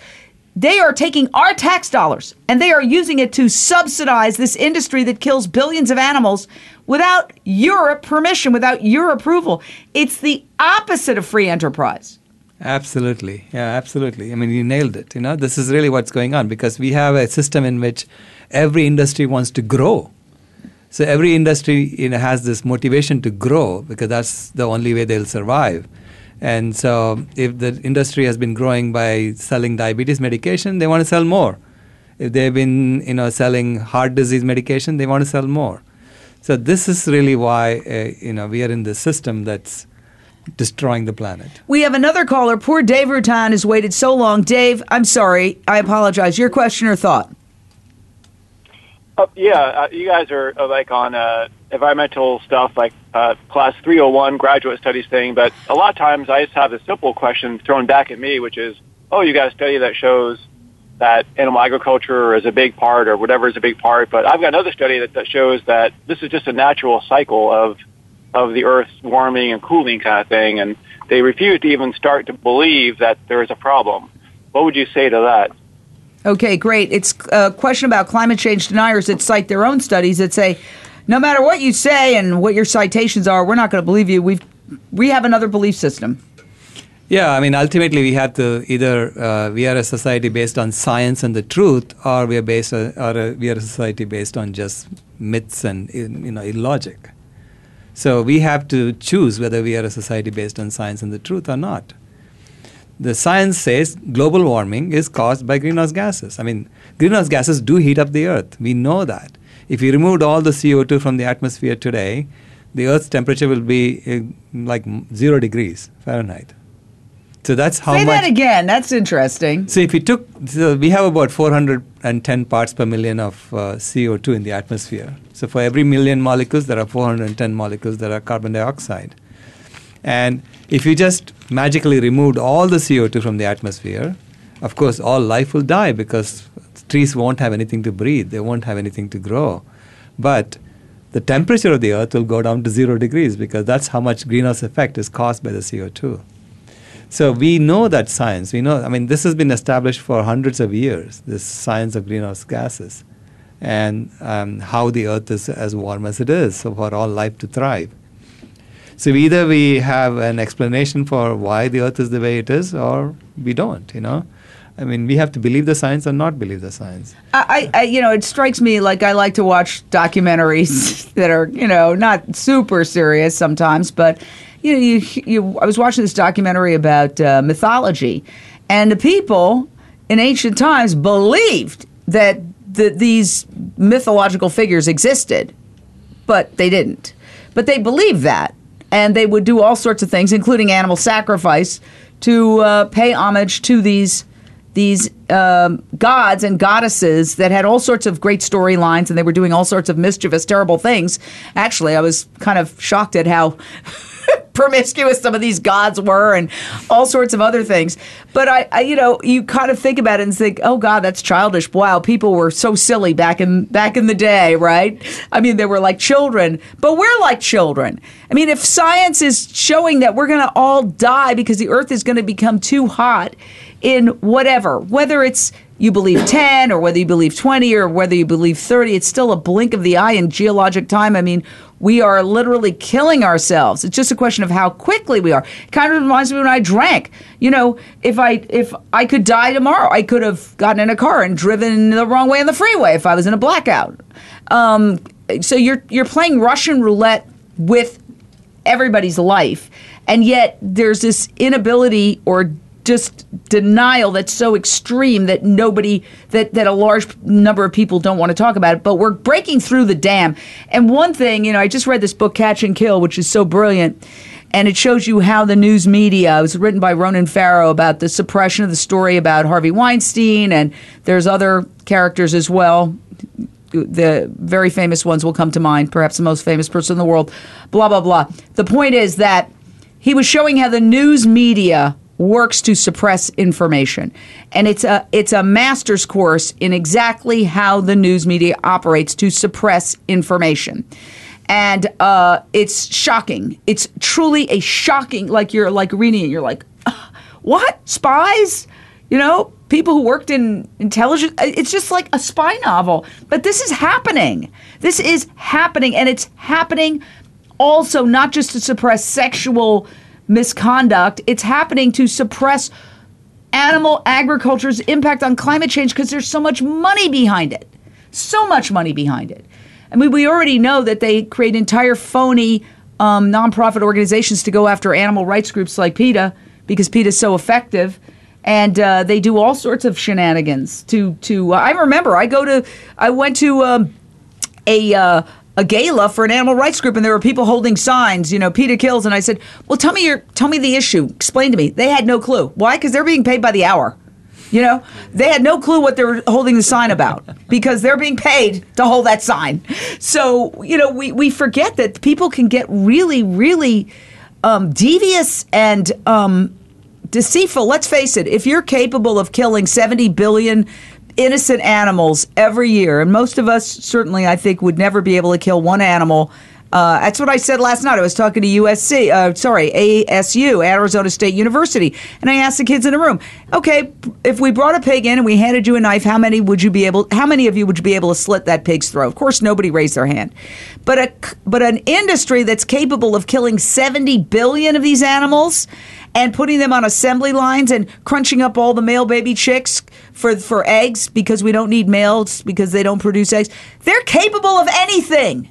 They are taking our tax dollars and they are using it to subsidize this industry that kills billions of animals without your permission, without your approval. It's the opposite of free enterprise. Absolutely. Yeah, absolutely. I mean, you nailed it. You know, this is really what's going on because we have a system in which every industry wants to grow. So every industry you know, has this motivation to grow because that's the only way they'll survive. And so if the industry has been growing by selling diabetes medication, they want to sell more. If they've been you know selling heart disease medication, they want to sell more. So this is really why uh, you know we are in this system that's destroying the planet. We have another caller. Poor Dave Rutan has waited so long. Dave, I'm sorry. I apologize. Your question or thought? Uh, yeah, uh, you guys are uh, like on uh, environmental stuff, like uh, class 301 graduate studies thing. But a lot of times, I just have a simple question thrown back at me, which is, "Oh, you got a study that shows that animal agriculture is a big part, or whatever is a big part." But I've got another study that, that shows that this is just a natural cycle of of the Earth's warming and cooling kind of thing, and they refuse to even start to believe that there is a problem. What would you say to that? Okay, great. It's a question about climate change deniers that cite their own studies that say, no matter what you say and what your citations are, we're not going to believe you. We've we have another belief system. Yeah, I mean, ultimately, we have to either uh, we are a society based on science and the truth, or we are based uh, or a, we are a society based on just myths and you know illogic. So we have to choose whether we are a society based on science and the truth or not the science says global warming is caused by greenhouse gases. I mean, greenhouse gases do heat up the earth. We know that. If you removed all the CO2 from the atmosphere today, the earth's temperature will be uh, like zero degrees Fahrenheit. So that's how Say much. that again. That's interesting. So if we took, so we have about 410 parts per million of uh, CO2 in the atmosphere. So for every million molecules, there are 410 molecules that are carbon dioxide. And if you just magically removed all the CO2 from the atmosphere, of course, all life will die because trees won't have anything to breathe, they won't have anything to grow. But the temperature of the earth will go down to zero degrees because that's how much greenhouse effect is caused by the CO2. So we know that science. We know, I mean, this has been established for hundreds of years, this science of greenhouse gases and um, how the earth is as warm as it is, so for all life to thrive. So either we have an explanation for why the Earth is the way it is, or we don't. You know, I mean, we have to believe the science or not believe the science. I, I you know, it strikes me like I like to watch documentaries that are, you know, not super serious sometimes, but you know, you, you I was watching this documentary about uh, mythology, and the people in ancient times believed that the, these mythological figures existed, but they didn't. But they believed that and they would do all sorts of things, including animal sacrifice, to uh, pay homage to these these um, gods and goddesses that had all sorts of great storylines and they were doing all sorts of mischievous, terrible things. Actually, I was kind of shocked at how promiscuous some of these gods were and all sorts of other things. But I, I, you know, you kind of think about it and think, oh God, that's childish. Wow, people were so silly back in back in the day, right? I mean, they were like children, but we're like children. I mean, if science is showing that we're going to all die because the Earth is going to become too hot in whatever, whether it's you believe 10 or whether you believe 20 or whether you believe 30, it's still a blink of the eye in geologic time. I mean, we are literally killing ourselves. It's just a question of how quickly we are. It kind of reminds me when I drank. You know, if I if I could die tomorrow, I could have gotten in a car and driven the wrong way on the freeway if I was in a blackout. Um, so you're you're playing Russian roulette with everybody's life, and yet there's this inability or just denial that's so extreme that nobody that that a large number of people don't want to talk about it but we're breaking through the dam. And one thing you know i just read this book catch and kill which is so brilliant and it shows you how the news media it was written by ronan farrow about the suppression of the story about harvey weinstein and there's other characters as well. The very famous ones will come to mind perhaps the most famous person in the world blah blah blah. The point is that he was showing how the news media works to suppress information. And it's a it's a master's course in exactly how the news media operates to suppress information. And uh, it's shocking. It's truly a shocking. Like you're like reading it, you're like, what spies? You know, people who worked in intelligence. It's just like a spy novel. But this is happening. This is happening, and it's happening also not just to suppress sexual misconduct. It's happening to suppress animal agriculture's impact on climate change because there's so much money behind it. So much money behind it. I mean, we already know that they create entire phony um, nonprofit organizations to go after animal rights groups like PETA because PETA is so effective. And uh, they do all sorts of shenanigans. To to uh, I remember I go to I went to um, a uh, a gala for an animal rights group and there were people holding signs, you know, PETA kills. And I said, well, tell me your, tell me the issue. Explain to me. They had no clue. Why? Because they're being paid by the hour. You know, they had no clue what they were holding the sign about because they're being paid to hold that sign. So, you know, we, we forget that people can get really, really um, devious and um, deceitful. Let's face it, if you're capable of killing 70 billion innocent animals every year, and most of us certainly, I think, would never be able to kill one animal. Uh, that's what I said last night. I was talking to USC, uh, sorry, ASU, Arizona State University, and I asked the kids in the room, okay, if we brought a pig in and we handed you a knife, how many would you be able? How many of you would you be able to slit that pig's throat? Of course, nobody raised their hand, but a but an industry that's capable of killing seventy billion of these animals and putting them on assembly lines and crunching up all the male baby chicks for for eggs because we don't need males because they don't produce eggs. They're capable of anything.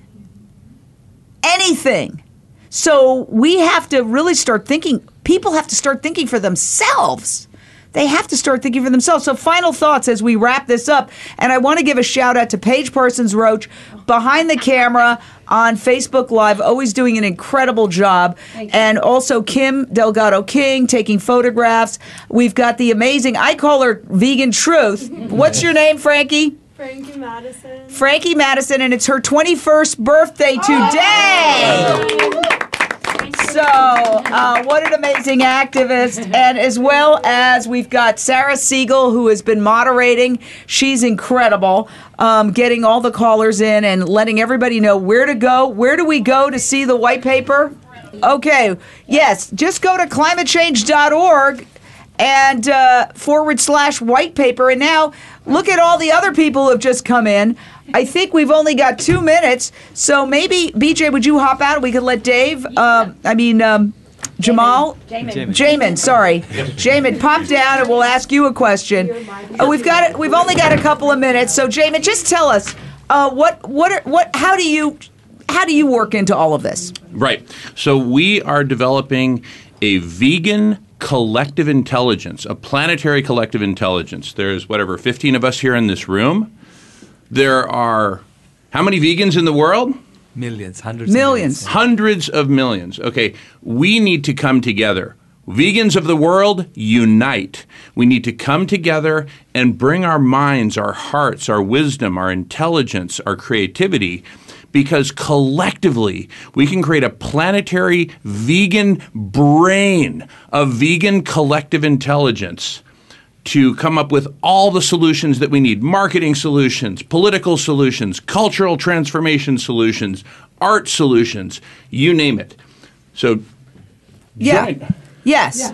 Anything. So we have to really start thinking people have to start thinking for themselves. They have to start thinking for themselves. So, final thoughts as we wrap this up. And I want to give a shout out to Paige Parsons Roach behind the camera on Facebook Live, always doing an incredible job. And also Kim Delgado King taking photographs. We've got the amazing, I call her Vegan Truth. What's your name, Frankie? Frankie Madison. Frankie Madison, and it's her 21st birthday today. Oh, So, uh, what an amazing activist. And as well as we've got Sarah Siegel, who has been moderating. She's incredible, um, getting all the callers in and letting everybody know where to go. Where do we go to see the white paper? Okay, yes, just go to climatechange.org and uh, forward slash white paper. And now look at all the other people who have just come in. I think we've only got two minutes, so maybe BJ, would you hop out? We could let Dave. Uh, I mean. Um, Jamal, Jamin. Jamin, sorry, Jamin, pop down and we'll ask you a question. Uh, we've got it. We've only got a couple of minutes, so Jamin, just tell us uh, what what are, what how do you how do you work into all of this? Right. So we are developing a vegan collective intelligence, a planetary collective intelligence. There's whatever 15 of us here in this room. There are how many vegans in the world? Millions, hundreds, Millions. Hundreds of millions. Okay, we need to come together. Vegans of the world, unite. We need to come together and bring our minds, our hearts, our wisdom, our intelligence, our creativity, because collectively we can create a planetary vegan brain of vegan collective intelligence to come up with all the solutions that we need marketing solutions, political solutions, cultural transformation solutions, art solutions, you name it. So, Yeah. join- Yes.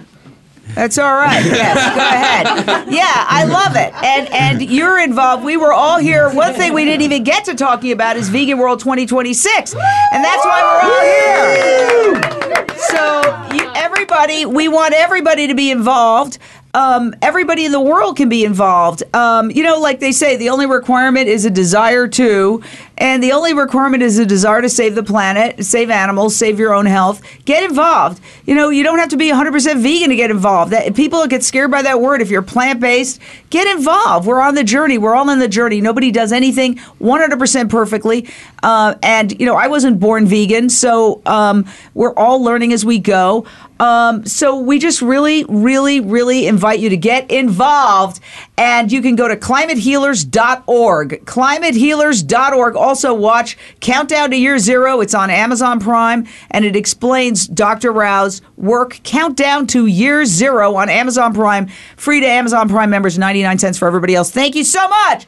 That's all right. Yes, go ahead. Yeah, I love it. And and you're involved. We were all here. One thing we didn't even get to talking about is Vegan World 2026. And that's why we're all here. So, you, everybody, we want everybody to be involved. Um, everybody in the world can be involved. Um, you know, like they say, the only requirement is a desire to, and the only requirement is a desire to save the planet, save animals, save your own health. Get involved. You know, you don't have to be 100% vegan to get involved. That, people get scared by that word. If you're plant based, get involved. We're on the journey. We're all on the journey. Nobody does anything 100% perfectly. Uh, and, you know, I wasn't born vegan, so um, we're all learning as we go. Um, so we just really, really, really invite you to get involved. And you can go to climatehealers.org. Climatehealers.org. Also, watch Countdown to Year Zero. It's on Amazon Prime, and it explains Dr. Rao's work. Countdown to Year Zero on Amazon Prime. Free to Amazon Prime members, 99 cents for everybody else. Thank you so much.